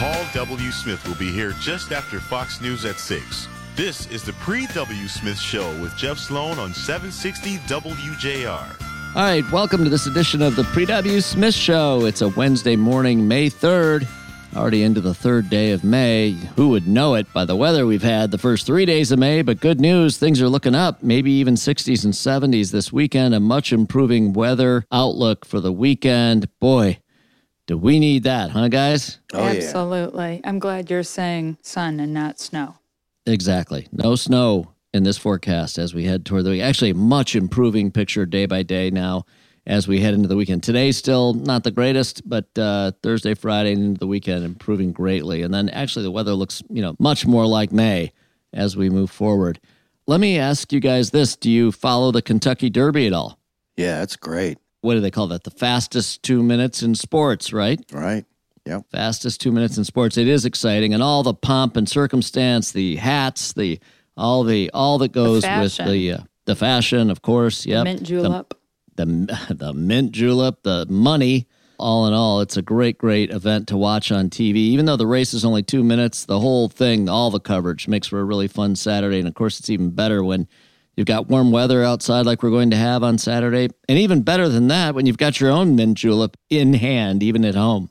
Paul W. Smith will be here just after Fox News at 6. This is the Pre W. Smith Show with Jeff Sloan on 760 WJR. All right, welcome to this edition of the Pre W. Smith Show. It's a Wednesday morning, May 3rd, already into the third day of May. Who would know it by the weather we've had the first three days of May? But good news, things are looking up, maybe even 60s and 70s this weekend. A much improving weather outlook for the weekend. Boy, do we need that, huh, guys? Oh, Absolutely. Yeah. I'm glad you're saying sun and not snow. Exactly. No snow in this forecast as we head toward the week. Actually, much improving picture day by day now as we head into the weekend. Today's still not the greatest, but uh, Thursday, Friday, and into the weekend improving greatly. And then actually the weather looks, you know, much more like May as we move forward. Let me ask you guys this: Do you follow the Kentucky Derby at all? Yeah, it's great. What do they call that? The fastest two minutes in sports, right? Right. Yep. Fastest two minutes in sports. It is exciting, and all the pomp and circumstance, the hats, the all the all that goes the with the uh, the fashion, of course. Yep. The mint julep. The, the the mint julep, the money. All in all, it's a great, great event to watch on TV. Even though the race is only two minutes, the whole thing, all the coverage makes for a really fun Saturday. And of course, it's even better when you've got warm weather outside, like we're going to have on Saturday. And even better than that, when you've got your own mint julep in hand, even at home.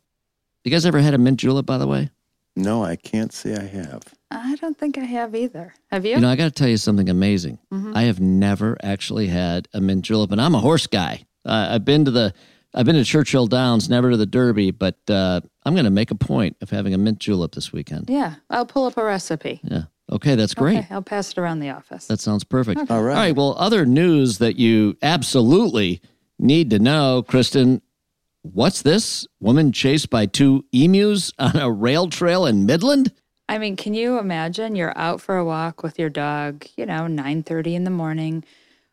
You guys ever had a mint julep, by the way? No, I can't say I have. I don't think I have either. Have you? You know, I got to tell you something amazing. Mm-hmm. I have never actually had a mint julep, and I'm a horse guy. Uh, I've been to the, I've been to Churchill Downs, never to the Derby, but uh, I'm going to make a point of having a mint julep this weekend. Yeah, I'll pull up a recipe. Yeah. Okay, that's great. Okay, I'll pass it around the office. That sounds perfect. Okay. All right. All right. Well, other news that you absolutely need to know, Kristin. What's this? Woman chased by two emus on a rail trail in Midland? I mean, can you imagine you're out for a walk with your dog, you know, 9:30 in the morning.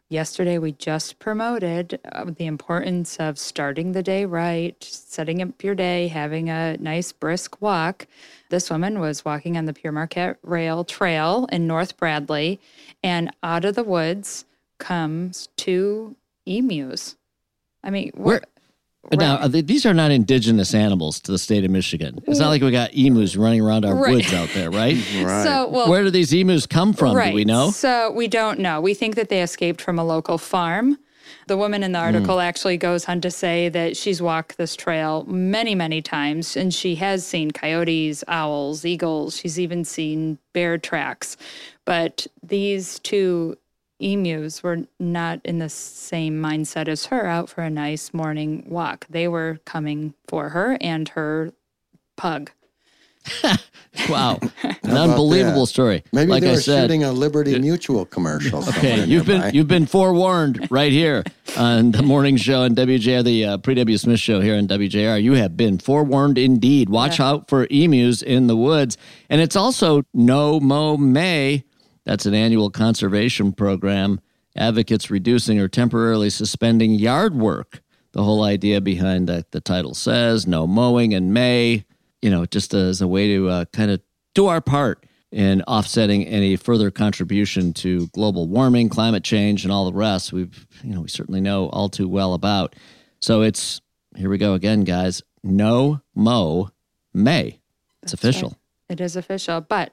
Yesterday we just promoted uh, the importance of starting the day right, setting up your day, having a nice brisk walk. This woman was walking on the Pere Marquette Rail Trail in North Bradley, and out of the woods comes two emus. I mean, Where now, are they- these are not indigenous animals to the state of Michigan. It's not like we got emus running around our Right. woods out there, right? Right. So, well, Where do these emus come from? right. Do we know? So we don't know. We think that they escaped from a local farm. The woman in the Hmm. article actually goes on to say that she's walked this trail many, many times, and she has seen coyotes, owls, eagles. She's even seen bear tracks. But these two emus were not in the same mindset as her out for a nice morning walk. They were coming for her and her pug. Wow, an unbelievable that? story. Maybe like they I were said, shooting a Liberty Mutual commercial. Okay, you've been nearby. you've been forewarned right here on the morning show on WJR, the uh, pre W Smith show here on WJR. You have been forewarned indeed. Watch out for emus in the woods, and it's also No Mow May. That's an annual conservation program. Advocates reducing or temporarily suspending yard work. The whole idea behind that the title says no mowing in May. You know, just as a way to uh, kind of do our part in offsetting any further contribution to global warming, climate change, and all the rest. We've, you know, we certainly know all too well about. So it's here we go again, guys. No mow May. It's official. It is official, but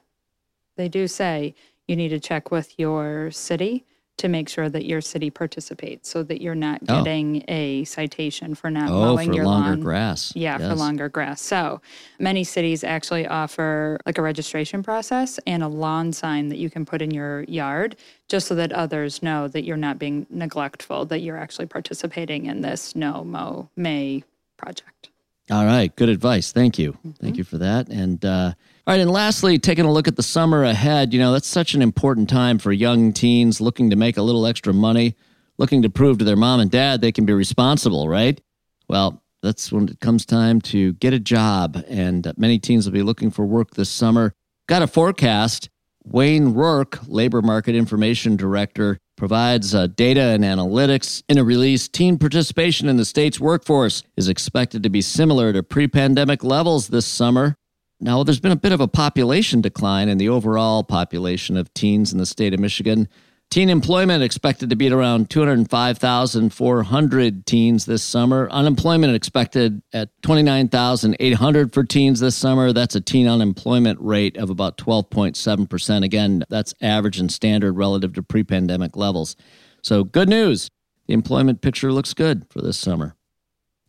they do say you need to check with your city to make sure that your city participates so that you're not Oh. getting a citation for not Oh, mowing for your longer lawn. grass. Yeah, for longer grass. So many cities actually offer like a registration process and a lawn sign that you can put in your yard just so that others know that you're not being neglectful, that you're actually participating in this no mow May project. All right, good advice. Thank you. Thank you for that. And uh, all right, and lastly, taking a look at the summer ahead, you know, that's such an important time for young teens looking to make a little extra money, looking to prove to their mom and dad they can be responsible, right? Well, that's when it comes time to get a job, and many teens will be looking for work this summer. Got a forecast. Wayne Rourke, Labor Market Information Director, provides uh, data and analytics. In a release, teen participation in the state's workforce is expected to be similar to pre pandemic levels this summer. Now, there's been a bit of a population decline in the overall population of teens in the state of Michigan. Teen employment expected to be at around 205,400 teens this summer. Unemployment expected at 29,800 for teens this summer. That's a teen unemployment rate of about 12.7%. Again, that's average and standard relative to pre pandemic levels. So, good news. The employment picture looks good for this summer.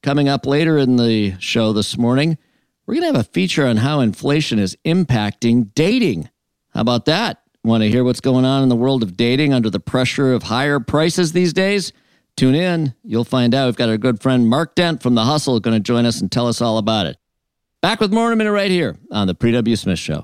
Coming up later in the show this morning, we're going to have a feature on how inflation is impacting dating. How about that? Want to hear what's going on in the world of dating under the pressure of higher prices these days? Tune in. You'll find out. We've got our good friend Mark Dent from The Hustle going to join us and tell us all about it. Back with more in a minute right here on The Pre W. Smith Show.